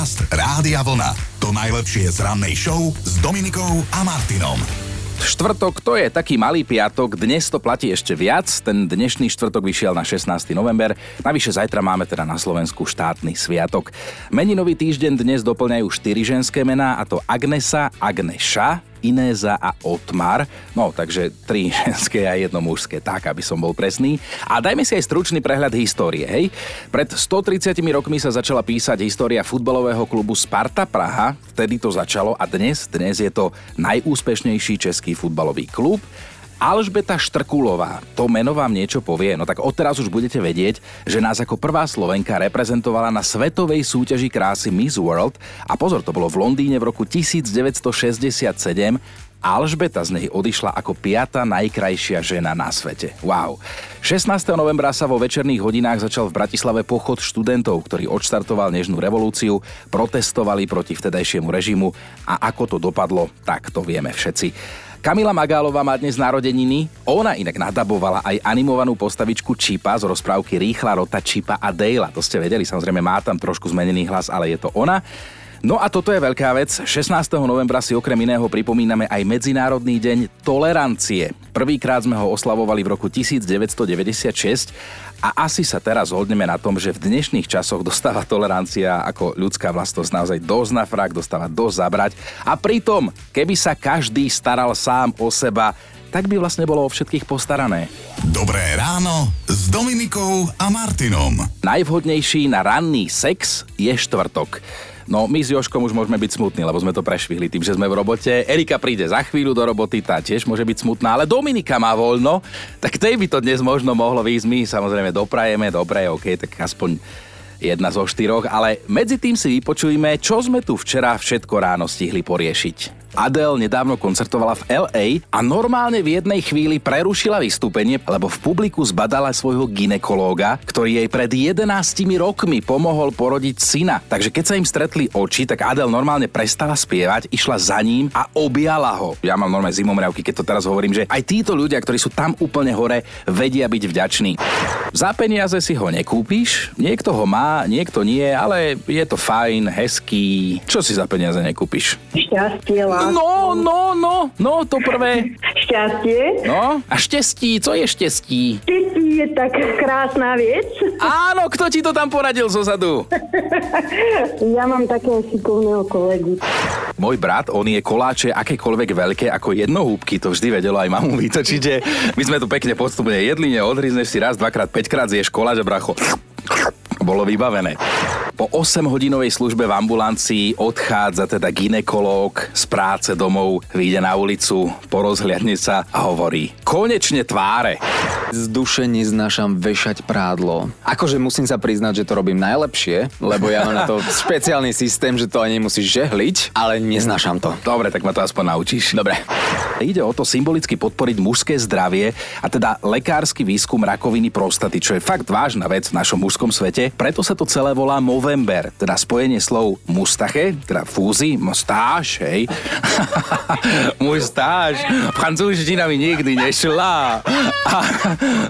Podcast Rádia Vlna. To najlepšie z rannej show s Dominikou a Martinom. Štvrtok to je taký malý piatok, dnes to platí ešte viac, ten dnešný štvrtok vyšiel na 16. november, navyše zajtra máme teda na Slovensku štátny sviatok. Meninový týždeň dnes doplňajú 4 ženské mená a to Agnesa, Agneša, Inéza a Otmar. No, takže tri ženské a jedno mužské, tak, aby som bol presný. A dajme si aj stručný prehľad histórie, hej. Pred 130 rokmi sa začala písať história futbalového klubu Sparta Praha, vtedy to začalo a dnes, dnes je to najúspešnejší český futbalový klub. Alžbeta Štrkulová, to meno vám niečo povie, no tak odteraz už budete vedieť, že nás ako prvá Slovenka reprezentovala na svetovej súťaži krásy Miss World a pozor, to bolo v Londýne v roku 1967 Alžbeta z nej odišla ako piata najkrajšia žena na svete. Wow. 16. novembra sa vo večerných hodinách začal v Bratislave pochod študentov, ktorý odštartoval nežnú revolúciu, protestovali proti vtedajšiemu režimu a ako to dopadlo, tak to vieme všetci. Kamila Magálová má dnes narodeniny. Ona inak nadabovala aj animovanú postavičku Čipa z rozprávky Rýchla rota Čipa a Dale. To ste vedeli, samozrejme má tam trošku zmenený hlas, ale je to ona. No a toto je veľká vec. 16. novembra si okrem iného pripomíname aj Medzinárodný deň tolerancie. Prvýkrát sme ho oslavovali v roku 1996 a asi sa teraz zhodneme na tom, že v dnešných časoch dostáva tolerancia ako ľudská vlastnosť naozaj dosť na frak, dostáva dosť zabrať. A pritom, keby sa každý staral sám o seba, tak by vlastne bolo o všetkých postarané. Dobré ráno s Dominikou a Martinom. Najvhodnejší na ranný sex je štvrtok. No my s Joškom už môžeme byť smutní, lebo sme to prešvihli tým, že sme v robote. Erika príde za chvíľu do roboty, tá tiež môže byť smutná, ale Dominika má voľno, tak tej by to dnes možno mohlo výjsť. My samozrejme doprajeme, dobre, OK, tak aspoň jedna zo štyroch, ale medzi tým si vypočujme, čo sme tu včera všetko ráno stihli poriešiť. Adele nedávno koncertovala v LA a normálne v jednej chvíli prerušila vystúpenie, lebo v publiku zbadala svojho ginekológa, ktorý jej pred 11 rokmi pomohol porodiť syna. Takže keď sa im stretli oči, tak Adele normálne prestala spievať, išla za ním a objala ho. Ja mám normálne zimomriavky, keď to teraz hovorím, že aj títo ľudia, ktorí sú tam úplne hore, vedia byť vďační. Za peniaze si ho nekúpiš, niekto ho má, niekto nie, ale je to fajn, hezký. Čo si za peniaze nekúpiš? Šťastie, No, no, no, no, to prvé. Šťastie. No, a štestí, co je štestí? Šťastie je tak krásna vec. Áno, kto ti to tam poradil zo zadu? Ja mám takého šikovného kolegu. Môj brat, on je koláče akékoľvek veľké ako jednohúbky, to vždy vedelo aj mamu vytočiť, že my sme tu pekne postupne jedli, odrizneš si raz, dvakrát, päťkrát zješ koláč a bracho bolo vybavené. Po 8-hodinovej službe v ambulancii odchádza teda ginekológ z práce domov, vyjde na ulicu, porozhliadne sa a hovorí konečne tváre. Z duše neznášam vešať prádlo. Akože musím sa priznať, že to robím najlepšie, lebo ja mám na to špeciálny systém, že to ani nemusíš žehliť, ale neznášam to. Dobre, tak ma to aspoň naučíš. Dobre. Ide o to symbolicky podporiť mužské zdravie a teda lekársky výskum rakoviny prostaty, čo je fakt vážna vec v našom mužskom svete. Preto sa to celé volá Movember, teda spojenie slov mustache, teda fúzi, mostáž, hej. Mustáž. Francúzština mi nikdy nešla. A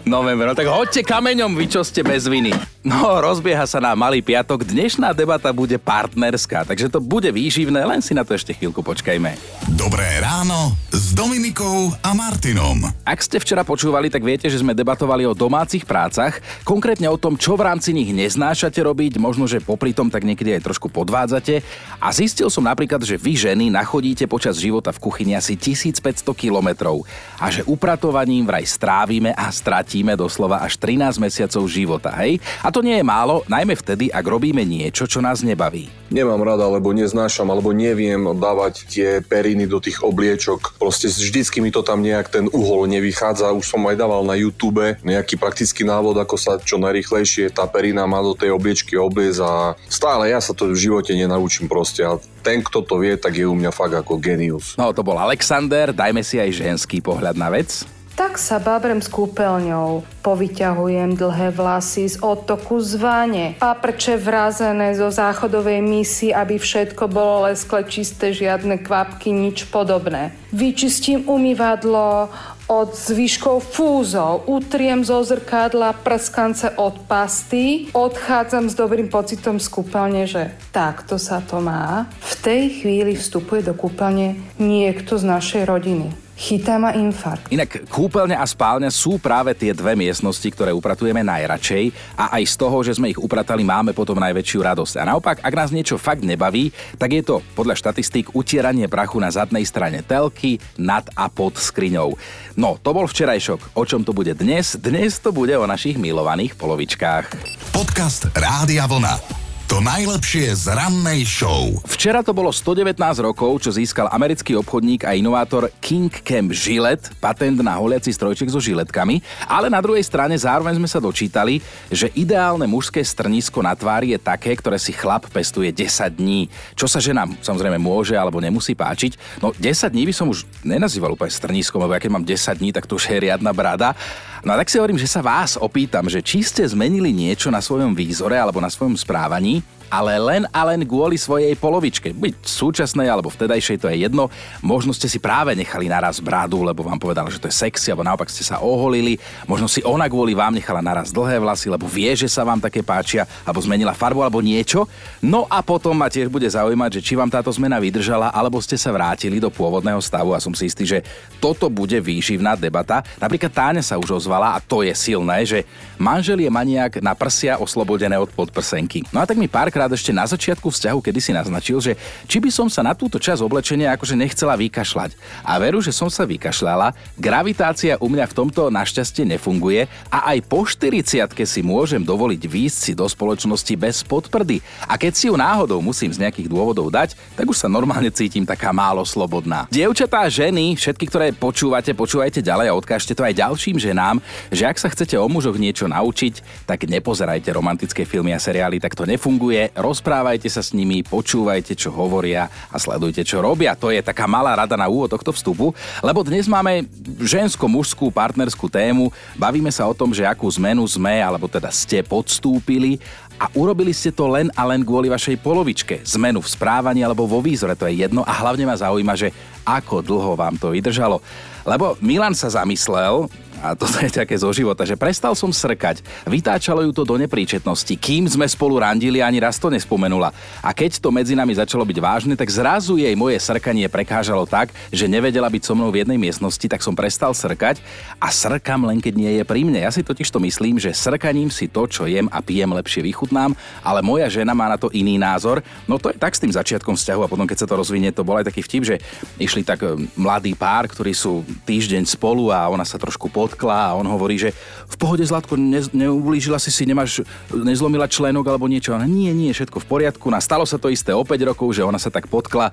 November, no tak hoďte kameňom, vy čo ste bez viny. No, rozbieha sa na malý piatok. Dnešná debata bude partnerská, takže to bude výživné, len si na to ešte chvíľku počkajme. Dobré ráno s Dominikou a Martinom. Ak ste včera počúvali, tak viete, že sme debatovali o domácich prácach, konkrétne o tom, čo v rámci nich neznášate robiť, možno, že popri tom tak niekedy aj trošku podvádzate. A zistil som napríklad, že vy ženy nachodíte počas života v kuchyni asi 1500 kilometrov a že upratovaním vraj strávime a stratíme doslova až 13 mesiacov života, hej? A to nie je málo, najmä vtedy, ak robíme niečo, čo nás nebaví. Nemám rada, alebo neznášam, alebo neviem dávať tie periny do tých obliečok. Proste vždycky mi to tam nejak ten uhol nevychádza. Už som aj dával na YouTube nejaký praktický návod, ako sa čo najrychlejšie tá perina má do tej obliečky obliez a stále ja sa to v živote nenaučím proste. A ten, kto to vie, tak je u mňa fakt ako genius. No to bol Alexander, dajme si aj ženský pohľad na vec. Tak sa babrem s kúpeľňou, povyťahujem dlhé vlasy z otoku zvane, paprče vrazené zo záchodovej misy, aby všetko bolo leskle čisté, žiadne kvapky, nič podobné. Vyčistím umývadlo, od zvyškov fúzov, utriem zo zrkadla prskance od pasty, odchádzam s dobrým pocitom z kúpeľne, že takto sa to má. V tej chvíli vstupuje do kúpeľne niekto z našej rodiny chytá ma infarkt. Inak kúpeľňa a spálňa sú práve tie dve miestnosti, ktoré upratujeme najradšej a aj z toho, že sme ich upratali, máme potom najväčšiu radosť. A naopak, ak nás niečo fakt nebaví, tak je to podľa štatistík utieranie prachu na zadnej strane telky, nad a pod skriňou. No, to bol včerajšok. O čom to bude dnes? Dnes to bude o našich milovaných polovičkách. Podcast Rádia Vlna. To najlepšie z rannej show. Včera to bolo 119 rokov, čo získal americký obchodník a inovátor King Cam Gillette, patent na holiaci strojček so žiletkami, ale na druhej strane zároveň sme sa dočítali, že ideálne mužské strnisko na tvári je také, ktoré si chlap pestuje 10 dní, čo sa ženám samozrejme môže alebo nemusí páčiť. No 10 dní by som už nenazýval úplne strniskom, lebo ja keď mám 10 dní, tak to už je riadna brada. No a tak si hovorím, že sa vás opýtam, že či ste zmenili niečo na svojom výzore alebo na svojom správaní, money ale len a len kvôli svojej polovičke. Byť súčasnej alebo vtedajšej, to je jedno. Možno ste si práve nechali naraz bradu, lebo vám povedala, že to je sexy, alebo naopak ste sa oholili. Možno si ona kvôli vám nechala naraz dlhé vlasy, lebo vie, že sa vám také páčia, alebo zmenila farbu, alebo niečo. No a potom ma tiež bude zaujímať, že či vám táto zmena vydržala, alebo ste sa vrátili do pôvodného stavu a som si istý, že toto bude výživná debata. Napríklad Táňa sa už ozvala a to je silné, že manžel je maniak na prsia oslobodené od podprsenky. No a tak mi párkrát tentokrát ešte na začiatku vzťahu, kedy si naznačil, že či by som sa na túto časť oblečenia akože nechcela vykašľať. A veru, že som sa vykašľala, gravitácia u mňa v tomto našťastie nefunguje a aj po 40 si môžem dovoliť výjsť si do spoločnosti bez podprdy. A keď si ju náhodou musím z nejakých dôvodov dať, tak už sa normálne cítim taká málo slobodná. Dievčatá, ženy, všetky, ktoré počúvate, počúvajte ďalej a odkážte to aj ďalším ženám, že ak sa chcete o mužoch niečo naučiť, tak nepozerajte romantické filmy a seriály, tak to nefunguje rozprávajte sa s nimi, počúvajte, čo hovoria a sledujte, čo robia. To je taká malá rada na úvod tohto vstupu, lebo dnes máme žensko-mužskú partnerskú tému. Bavíme sa o tom, že akú zmenu sme, alebo teda ste podstúpili a urobili ste to len a len kvôli vašej polovičke. Zmenu v správaní alebo vo výzore, to je jedno a hlavne ma zaujíma, že ako dlho vám to vydržalo. Lebo Milan sa zamyslel, a toto je také zo života, že prestal som srkať, vytáčalo ju to do nepríčetnosti, kým sme spolu randili, ani raz to nespomenula. A keď to medzi nami začalo byť vážne, tak zrazu jej moje srkanie prekážalo tak, že nevedela byť so mnou v jednej miestnosti, tak som prestal srkať a srkam len keď nie je pri mne. Ja si totiž to myslím, že srkaním si to, čo jem a pijem, lepšie vychutnám, ale moja žena má na to iný názor. No to je tak s tým začiatkom vzťahu a potom keď sa to rozvinie, to bol aj taký vtip, že išli tak e, mladý pár, ktorí sú týždeň spolu a ona sa trošku pod potkla a on hovorí, že v pohode Zlatko, ne, neublížila si si, nemáš, nezlomila členok alebo niečo. A nie, nie, všetko v poriadku. Nastalo sa to isté o 5 rokov, že ona sa tak potkla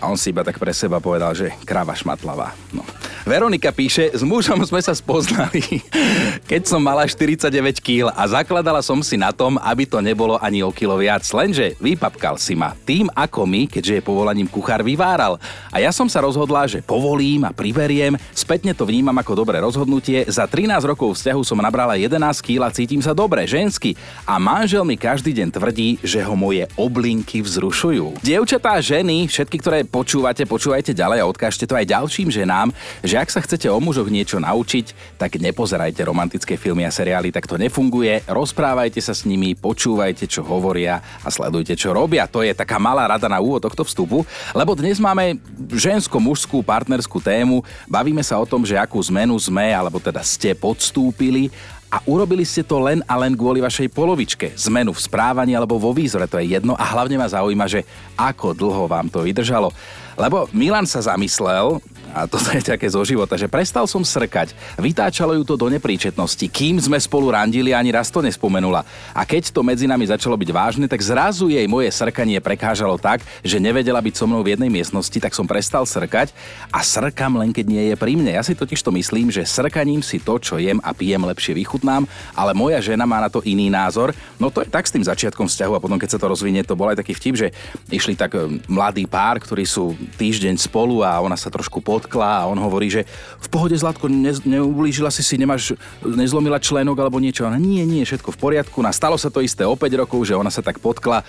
a on si iba tak pre seba povedal, že kráva šmatlavá. No. Veronika píše, s mužom sme sa spoznali, keď som mala 49 kg a zakladala som si na tom, aby to nebolo ani o kilo viac, lenže vypapkal si ma. Tým ako my, keďže je povolaním kuchár, vyváral. A ja som sa rozhodla, že povolím a priberiem, spätne to vnímam ako dobré rozhodnutie. Za 13 rokov vzťahu som nabrala 11 kg cítim sa dobre, žensky. A manžel mi každý deň tvrdí, že ho moje oblinky vzrušujú. Dievčatá, ženy, všetky, ktoré počúvate, počúvajte ďalej a odkážte to aj ďalším ženám, že ak sa chcete o mužoch niečo naučiť, tak nepozerajte romantické filmy a seriály, tak to nefunguje. Rozprávajte sa s nimi, počúvajte, čo hovoria a sledujte, čo robia. To je taká malá rada na úvod tohto vstupu, lebo dnes máme žensko-mužskú partnerskú tému. Bavíme sa o tom, že akú zmenu sme, alebo teda ste podstúpili a urobili ste to len a len kvôli vašej polovičke. Zmenu v správaní alebo vo výzore, to je jedno a hlavne ma zaujíma, že ako dlho vám to vydržalo. Lebo Milan sa zamyslel, a toto je také zo života, že prestal som srkať, vytáčalo ju to do nepríčetnosti, kým sme spolu randili, ani raz to nespomenula. A keď to medzi nami začalo byť vážne, tak zrazu jej moje srkanie prekážalo tak, že nevedela byť so mnou v jednej miestnosti, tak som prestal srkať a srkam len keď nie je pri mne. Ja si totiž to myslím, že srkaním si to, čo jem a pijem, lepšie vychutnám, ale moja žena má na to iný názor. No to je tak s tým začiatkom vzťahu a potom keď sa to rozvinie, to bol aj taký vtip, že išli tak e, mladý pár, ktorí sú týždeň spolu a ona sa trošku pod potkla a on hovorí, že v pohode Zlatko, ne, neublížila si si, nemáš, nezlomila členok alebo niečo. A nie, nie, všetko v poriadku. Nastalo sa to isté o 5 rokov, že ona sa tak potkla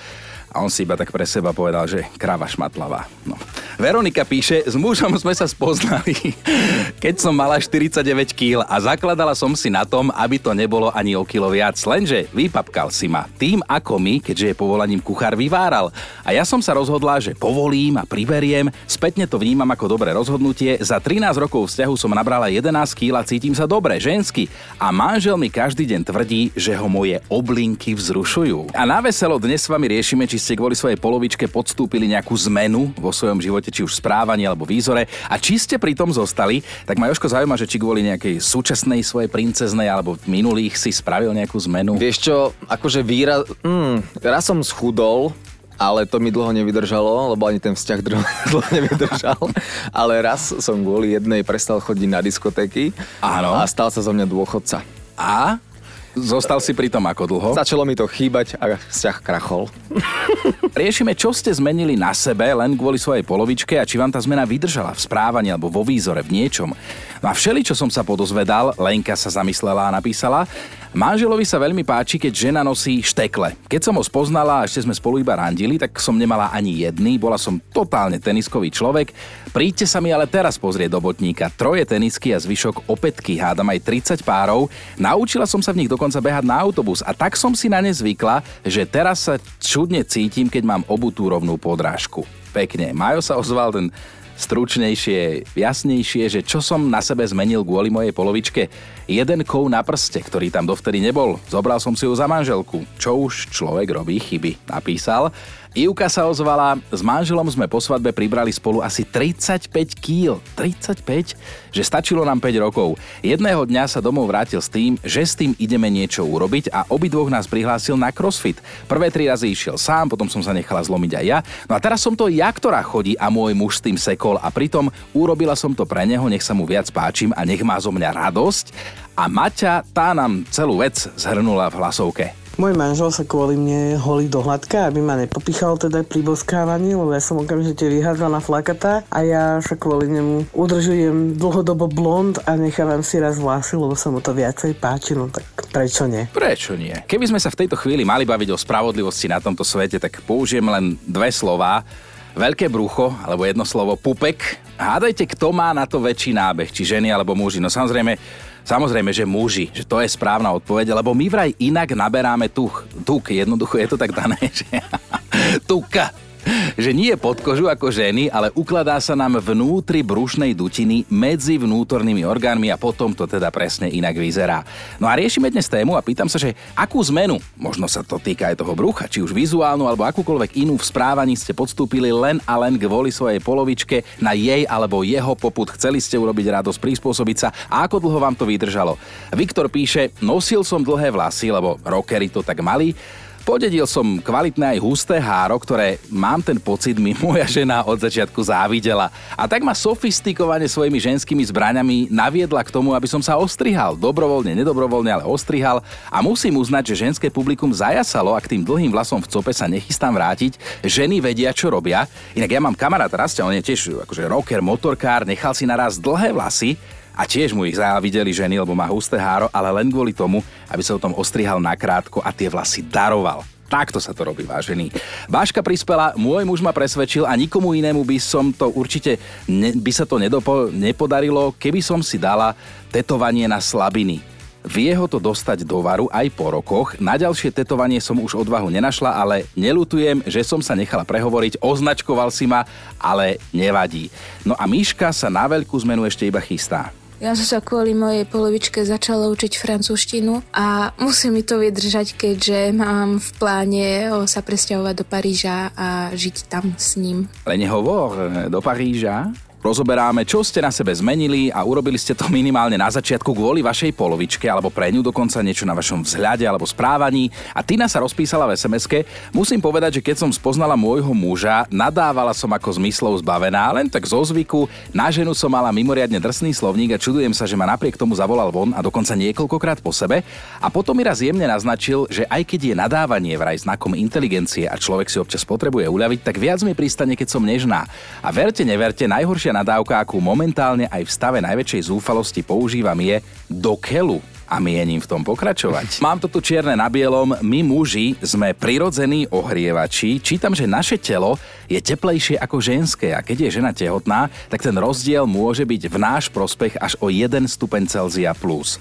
a on si iba tak pre seba povedal, že kráva šmatlavá. No. Veronika píše, s mužom sme sa spoznali, keď som mala 49 kg a zakladala som si na tom, aby to nebolo ani o kilo viac, lenže vypapkal si ma. Tým ako my, keďže je povolaním kuchár, vyváral. A ja som sa rozhodla, že povolím a priberiem, spätne to vnímam ako dobré rozhodnutie. Za 13 rokov vzťahu som nabrala 11 kg a cítim sa dobre, žensky. A manžel mi každý deň tvrdí, že ho moje oblinky vzrušujú. A na veselo dnes s vami riešime, či ste kvôli svojej polovičke podstúpili nejakú zmenu vo svojom živote, či už správaní alebo výzore a či ste pri tom zostali, tak ma Joško zaujíma, že či kvôli nejakej súčasnej svojej princeznej alebo minulých si spravil nejakú zmenu. Vieš čo, akože výraz... Mm, raz som schudol, ale to mi dlho nevydržalo, lebo ani ten vzťah dlho, dlho nevydržal. Ale raz som kvôli jednej prestal chodiť na diskotéky Áno. a stal sa zo mňa dôchodca. A Zostal si pri tom ako dlho? Začalo mi to chýbať a vzťah krachol. Riešime, čo ste zmenili na sebe len kvôli svojej polovičke a či vám tá zmena vydržala v správaní alebo vo výzore, v niečom. No a všeli, čo som sa podozvedal, Lenka sa zamyslela a napísala, Manželovi sa veľmi páči, keď žena nosí štekle. Keď som ho spoznala a ešte sme spolu iba randili, tak som nemala ani jedný, bola som totálne teniskový človek. Príďte sa mi ale teraz pozrieť do botníka. Troje tenisky a zvyšok opätky, hádam aj 30 párov. Naučila som sa v nich dokonca behať na autobus a tak som si na ne zvykla, že teraz sa čudne cítim, keď mám obutú rovnú podrážku. Pekne. Majo sa ozval ten stručnejšie, jasnejšie, že čo som na sebe zmenil kvôli mojej polovičke. Jeden kov na prste, ktorý tam dovtedy nebol. Zobral som si ju za manželku. Čo už človek robí chyby, napísal. Ivka sa ozvala, s manželom sme po svadbe pribrali spolu asi 35 kg. 35? Že stačilo nám 5 rokov. Jedného dňa sa domov vrátil s tým, že s tým ideme niečo urobiť a obidvoch nás prihlásil na crossfit. Prvé tri razy išiel sám, potom som sa nechala zlomiť aj ja. No a teraz som to ja, ktorá chodí a môj muž s tým sekol a pritom urobila som to pre neho, nech sa mu viac páčim a nech má zo mňa radosť. A Maťa, tá nám celú vec zhrnula v hlasovke. Môj manžel sa kvôli mne holí do hladka, aby ma nepopichal teda pri boskávaní, lebo ja som okamžite vyhádzaná flakata a ja sa kvôli nemu udržujem dlhodobo blond a nechávam si raz vlasy, lebo sa mu to viacej páči, no tak prečo nie? Prečo nie? Keby sme sa v tejto chvíli mali baviť o spravodlivosti na tomto svete, tak použijem len dve slova. Veľké brucho, alebo jedno slovo pupek. Hádajte, kto má na to väčší nábeh, či ženy alebo muži. No samozrejme, Samozrejme, že muži, že to je správna odpoveď, lebo my vraj inak naberáme tuch. Tuk, jednoducho je to tak dané, že tuka že nie pod kožu ako ženy, ale ukladá sa nám vnútri brušnej dutiny medzi vnútornými orgánmi a potom to teda presne inak vyzerá. No a riešime dnes tému a pýtam sa, že akú zmenu, možno sa to týka aj toho brucha, či už vizuálnu alebo akúkoľvek inú v správaní ste podstúpili len a len kvôli svojej polovičke na jej alebo jeho poput. Chceli ste urobiť radosť, prispôsobiť sa a ako dlho vám to vydržalo. Viktor píše, nosil som dlhé vlasy, lebo rockery to tak mali, Podedil som kvalitné aj husté háro, ktoré mám ten pocit mi moja žena od začiatku závidela. A tak ma sofistikovane svojimi ženskými zbraňami naviedla k tomu, aby som sa ostrihal. Dobrovoľne, nedobrovoľne, ale ostrihal. A musím uznať, že ženské publikum zajasalo a k tým dlhým vlasom v cope sa nechystám vrátiť. Ženy vedia, čo robia. Inak ja mám kamaráta Rastia, on je tiež akože rocker, motorkár, nechal si naraz dlhé vlasy a tiež mu ich závideli ženy, lebo má husté háro, ale len kvôli tomu, aby sa o tom ostrihal nakrátko a tie vlasy daroval. Takto sa to robí, vážený. Váška prispela, môj muž ma presvedčil a nikomu inému by som to určite, ne, by sa to nedopo, nepodarilo, keby som si dala tetovanie na slabiny. Vie ho to dostať do varu aj po rokoch. Na ďalšie tetovanie som už odvahu nenašla, ale nelutujem, že som sa nechala prehovoriť, označkoval si ma, ale nevadí. No a Míška sa na veľkú zmenu ešte iba chystá. Ja som sa kvôli mojej polovičke začala učiť francúzštinu a musím mi to vydržať, keďže mám v pláne sa presťahovať do Paríža a žiť tam s ním. Ale nehovor, do Paríža? Rozoberáme, čo ste na sebe zmenili a urobili ste to minimálne na začiatku kvôli vašej polovičke alebo pre ňu dokonca niečo na vašom vzhľade alebo správaní. A Tina sa rozpísala v sms Musím povedať, že keď som spoznala môjho muža, nadávala som ako zmyslov zbavená, len tak zo zvyku. Na ženu som mala mimoriadne drsný slovník a čudujem sa, že ma napriek tomu zavolal von a dokonca niekoľkokrát po sebe. A potom mi raz jemne naznačil, že aj keď je nadávanie vraj znakom inteligencie a človek si občas potrebuje uľaviť, tak viac mi pristane, keď som nežná. A verte, neverte, najhoršia nadávka, akú momentálne aj v stave najväčšej zúfalosti používam je do kelu. a mienim v tom pokračovať. Mám to tu čierne na bielom, my muži sme prirodzení ohrievači. Čítam, že naše telo je teplejšie ako ženské a keď je žena tehotná, tak ten rozdiel môže byť v náš prospech až o 1 stupeň Celzia plus.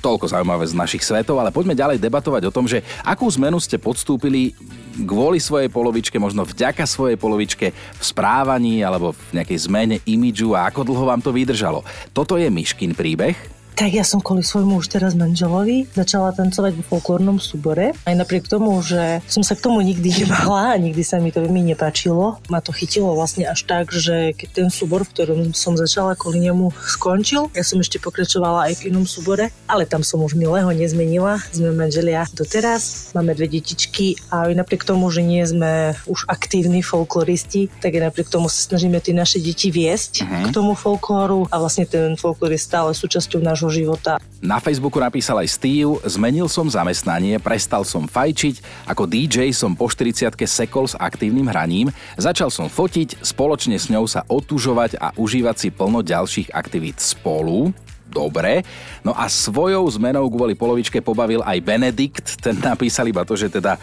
Toľko zaujímavé z našich svetov, ale poďme ďalej debatovať o tom, že akú zmenu ste podstúpili kvôli svojej polovičke, možno vďaka svojej polovičke v správaní alebo v nejakej zmene imidžu a ako dlho vám to vydržalo. Toto je Myškin príbeh, tak ja som kvôli svojmu už teraz manželovi začala tancovať vo folklórnom súbore. Aj napriek tomu, že som sa k tomu nikdy nemala a nikdy sa mi to mi nepáčilo. Ma to chytilo vlastne až tak, že keď ten súbor, v ktorom som začala kvôli nemu skončil, ja som ešte pokračovala aj v inom súbore, ale tam som už milého nezmenila. Sme manželia doteraz, máme dve detičky a aj napriek tomu, že nie sme už aktívni folkloristi, tak aj napriek tomu sa snažíme tie naše deti viesť uh-huh. k tomu folklóru a vlastne ten folklór je stále súčasťou nášho života. Na Facebooku napísal aj Steve, zmenil som zamestnanie, prestal som fajčiť, ako DJ som po 40 sekol s aktívnym hraním, začal som fotiť, spoločne s ňou sa otužovať a užívať si plno ďalších aktivít spolu, dobre. No a svojou zmenou kvôli polovičke pobavil aj Benedikt, ten napísal iba to, že teda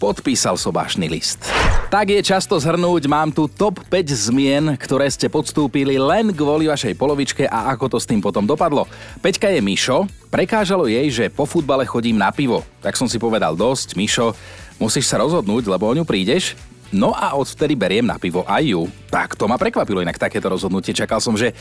podpísal sobášny list. Tak je často zhrnúť, mám tu top 5 zmien, ktoré ste podstúpili len kvôli vašej polovičke a ako to s tým potom dopadlo. Peťka je Mišo, prekážalo jej, že po futbale chodím na pivo. Tak som si povedal dosť, Mišo, musíš sa rozhodnúť, lebo o ňu prídeš. No a odvtedy beriem na pivo aj ju. Tak to ma prekvapilo inak takéto rozhodnutie. Čakal som, že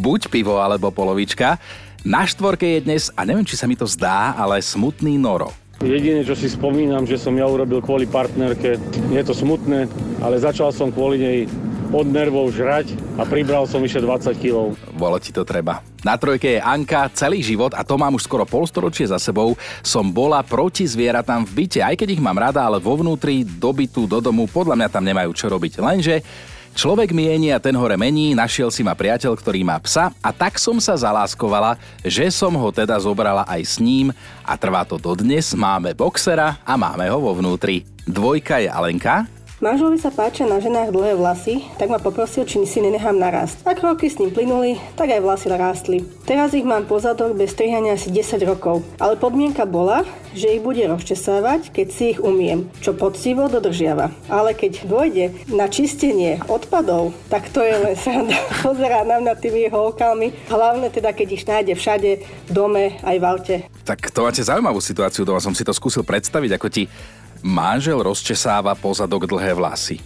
buď pivo alebo polovička. Na štvorke je dnes, a neviem, či sa mi to zdá, ale smutný Noro. Jediné, čo si spomínam, že som ja urobil kvôli partnerke, je to smutné, ale začal som kvôli nej od nervov žrať a pribral som vyše 20 kg. Bolo ti to treba. Na trojke je Anka, celý život, a to mám už skoro polstoročie za sebou, som bola proti zvieratám v byte, aj keď ich mám rada, ale vo vnútri, do bytu, do domu, podľa mňa tam nemajú čo robiť. Lenže Človek mieni a ten hore mení, našiel si ma priateľ, ktorý má psa a tak som sa zaláskovala, že som ho teda zobrala aj s ním a trvá to dodnes, máme boxera a máme ho vo vnútri. Dvojka je Alenka, Manželovi sa páčia na ženách dlhé vlasy, tak ma poprosil, či si nenechám narast. Ak roky s ním plynuli, tak aj vlasy rástli. Teraz ich mám pozadok bez strihania asi 10 rokov, ale podmienka bola, že ich bude rozčesávať, keď si ich umiem, čo poctivo dodržiava. Ale keď dôjde na čistenie odpadov, tak to je len sranda. Pozerá nám nad tými jeho okálmi, hlavne teda, keď ich nájde všade, v dome, aj v aute. Tak to máte zaujímavú situáciu, doma som si to skúsil predstaviť, ako ti Manžel rozčesáva pozadok dlhé vlasy.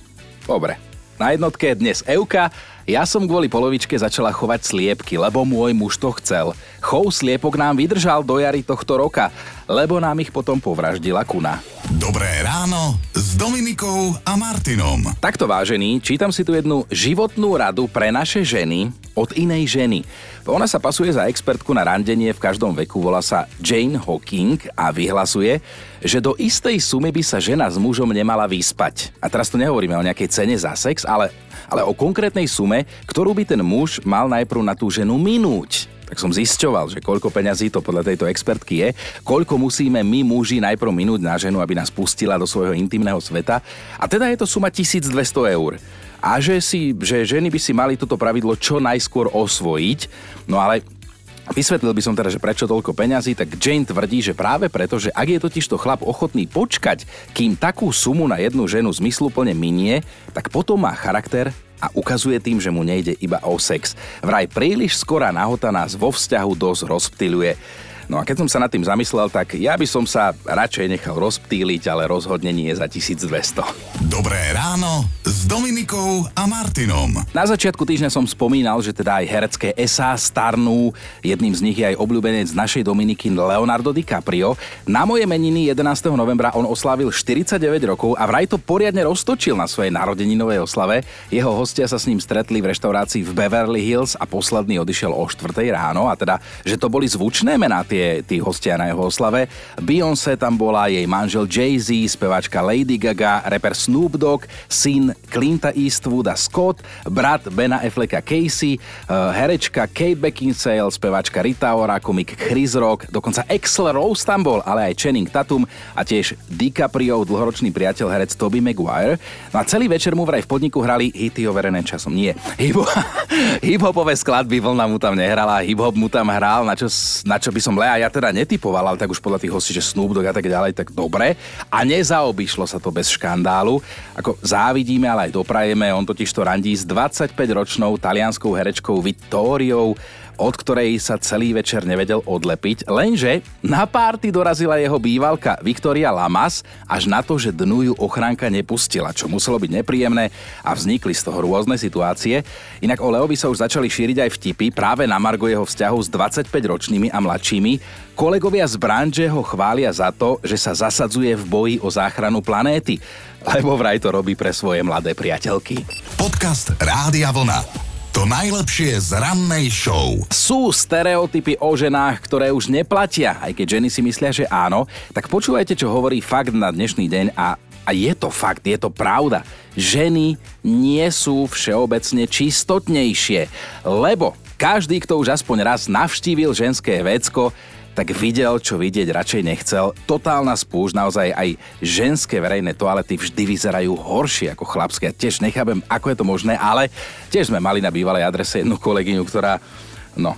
Dobre. Na jednotke je dnes Euka. Ja som kvôli polovičke začala chovať sliepky, lebo môj muž to chcel. Chov sliepok nám vydržal do jary tohto roka, lebo nám ich potom povraždila kuna. Dobré ráno s Dominikou a Martinom. Takto vážený, čítam si tu jednu životnú radu pre naše ženy od inej ženy. Ona sa pasuje za expertku na randenie v každom veku, volá sa Jane Hawking a vyhlasuje, že do istej sumy by sa žena s mužom nemala vyspať. A teraz tu nehovoríme o nejakej cene za sex, ale, ale o konkrétnej sume, ktorú by ten muž mal najprv na tú ženu minúť tak som zisťoval, že koľko peňazí to podľa tejto expertky je, koľko musíme my muži najprv minúť na ženu, aby nás pustila do svojho intimného sveta. A teda je to suma 1200 eur. A že, si, že ženy by si mali toto pravidlo čo najskôr osvojiť. No ale Vysvetlil by som teda, že prečo toľko peňazí, tak Jane tvrdí, že práve preto, že ak je totiž to chlap ochotný počkať, kým takú sumu na jednu ženu zmysluplne minie, tak potom má charakter a ukazuje tým, že mu nejde iba o sex. Vraj príliš skorá nahota nás vo vzťahu dosť rozptýluje. No a keď som sa nad tým zamyslel, tak ja by som sa radšej nechal rozptýliť, ale rozhodne nie za 1200. Dobré ráno s Dominikou a Martinom. Na začiatku týždňa som spomínal, že teda aj herecké SA starnú. Jedným z nich je aj obľúbenec našej Dominiky Leonardo DiCaprio. Na moje meniny 11. novembra on oslávil 49 rokov a vraj to poriadne roztočil na svojej narodeninovej oslave. Jeho hostia sa s ním stretli v reštaurácii v Beverly Hills a posledný odišiel o 4. ráno a teda, že to boli zvučné mená tie, tí hostia na jeho oslave. Beyoncé tam bola, jej manžel Jay-Z, speváčka Lady Gaga, rapper Snoop Dogg, syn Clinta Eastwooda Scott, brat Bena Afflecka Casey, eh, herečka Kate Beckinsale, speváčka Rita Ora, komik Chris Rock, dokonca Axel Rose tam bol, ale aj Channing Tatum a tiež DiCaprio, dlhoročný priateľ herec Toby Maguire. No a celý večer mu vraj v podniku hrali hity overené časom. Nie, hip-hopové skladby vlna mu tam nehrala, hip-hop mu tam hral, na čo, na čo by som Lea ja teda netypoval, ale tak už podľa tých hostí, že Snoop Dogg a tak ďalej, tak dobre. A nezaobišlo sa to bez škandálu. Ako závidíme, ale aj doprajeme, on totiž to randí s 25-ročnou talianskou herečkou Vittoriou, od ktorej sa celý večer nevedel odlepiť, lenže na párty dorazila jeho bývalka Viktoria Lamas až na to, že dnu ju ochránka nepustila, čo muselo byť nepríjemné a vznikli z toho rôzne situácie. Inak o Leovi sa už začali šíriť aj vtipy práve na Margo jeho vzťahu s 25-ročnými a mladšími. Kolegovia z branže ho chvália za to, že sa zasadzuje v boji o záchranu planéty, lebo vraj to robí pre svoje mladé priateľky. Podcast Rádia Vlna. To najlepšie z rannej show. Sú stereotypy o ženách, ktoré už neplatia, aj keď ženy si myslia, že áno. Tak počúvajte, čo hovorí fakt na dnešný deň a a je to fakt, je to pravda. Ženy nie sú všeobecne čistotnejšie, lebo každý, kto už aspoň raz navštívil ženské vecko, tak videl, čo vidieť radšej nechcel. Totálna spúž, naozaj aj ženské verejné toalety vždy vyzerajú horšie ako chlapské. Tiež nechápem, ako je to možné, ale tiež sme mali na bývalej adrese jednu kolegyňu, ktorá, no,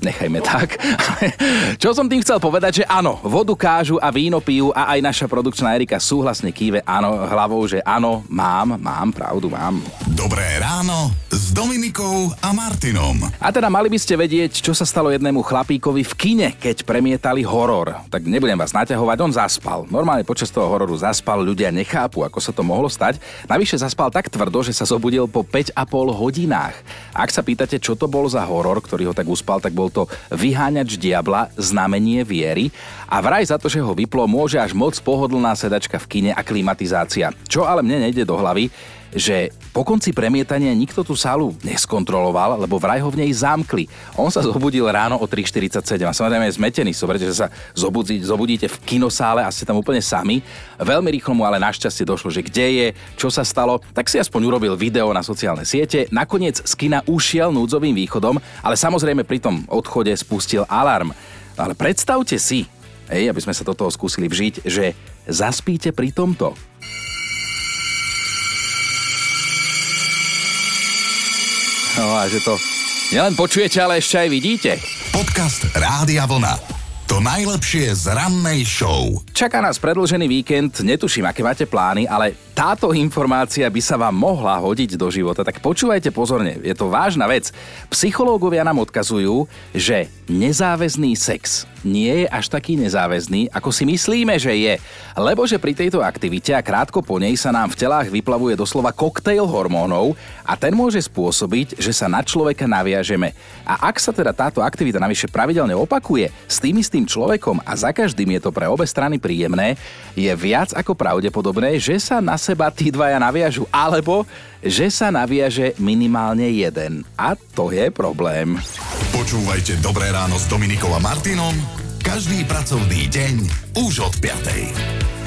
nechajme tak. Čo som tým chcel povedať, že áno, vodu kážu a víno pijú a aj naša produkčná Erika súhlasne kýve áno, hlavou, že áno, mám, mám pravdu, mám. Dobré ráno Dominikou a Martinom. A teda mali by ste vedieť, čo sa stalo jednému chlapíkovi v kine, keď premietali horor. Tak nebudem vás naťahovať, on zaspal. Normálne počas toho hororu zaspal, ľudia nechápu, ako sa to mohlo stať. Navyše zaspal tak tvrdo, že sa zobudil po 5,5 hodinách. Ak sa pýtate, čo to bol za horor, ktorý ho tak uspal, tak bol to Vyháňač diabla, znamenie viery a vraj za to, že ho vyplo, môže až moc pohodlná sedačka v kine a klimatizácia. Čo ale mne nejde do hlavy, že po konci premietania nikto tú sálu neskontroloval, lebo vraj ho v nej zamkli. On sa zobudil ráno o 3.47 a samozrejme je zmetený. Soberte, že sa zobudí, zobudíte v kinosále a ste tam úplne sami. Veľmi rýchlo mu ale našťastie došlo, že kde je, čo sa stalo, tak si aspoň urobil video na sociálne siete. Nakoniec z kina ušiel núdzovým východom, ale samozrejme pri tom odchode spustil alarm. Ale predstavte si, hej, aby sme sa do toho skúsili vžiť, že zaspíte pri tomto. No a že to nielen počujete, ale ešte aj vidíte. Podcast Rádia Vlna. To najlepšie z rannej show. Čaká nás predlžený víkend, netuším, aké máte plány, ale táto informácia by sa vám mohla hodiť do života, tak počúvajte pozorne, je to vážna vec. Psychológovia nám odkazujú, že nezáväzný sex nie je až taký nezáväzný, ako si myslíme, že je. Lebo že pri tejto aktivite a krátko po nej sa nám v telách vyplavuje doslova koktejl hormónov a ten môže spôsobiť, že sa na človeka naviažeme. A ak sa teda táto aktivita navyše pravidelne opakuje s tým istým človekom a za každým je to pre obe strany príjemné, je viac ako pravdepodobné, že sa na seba tí dvaja naviažu, alebo že sa naviaže minimálne jeden. A to je problém. Počúvajte Dobré ráno s Dominikom a Martinom každý pracovný deň už od 5.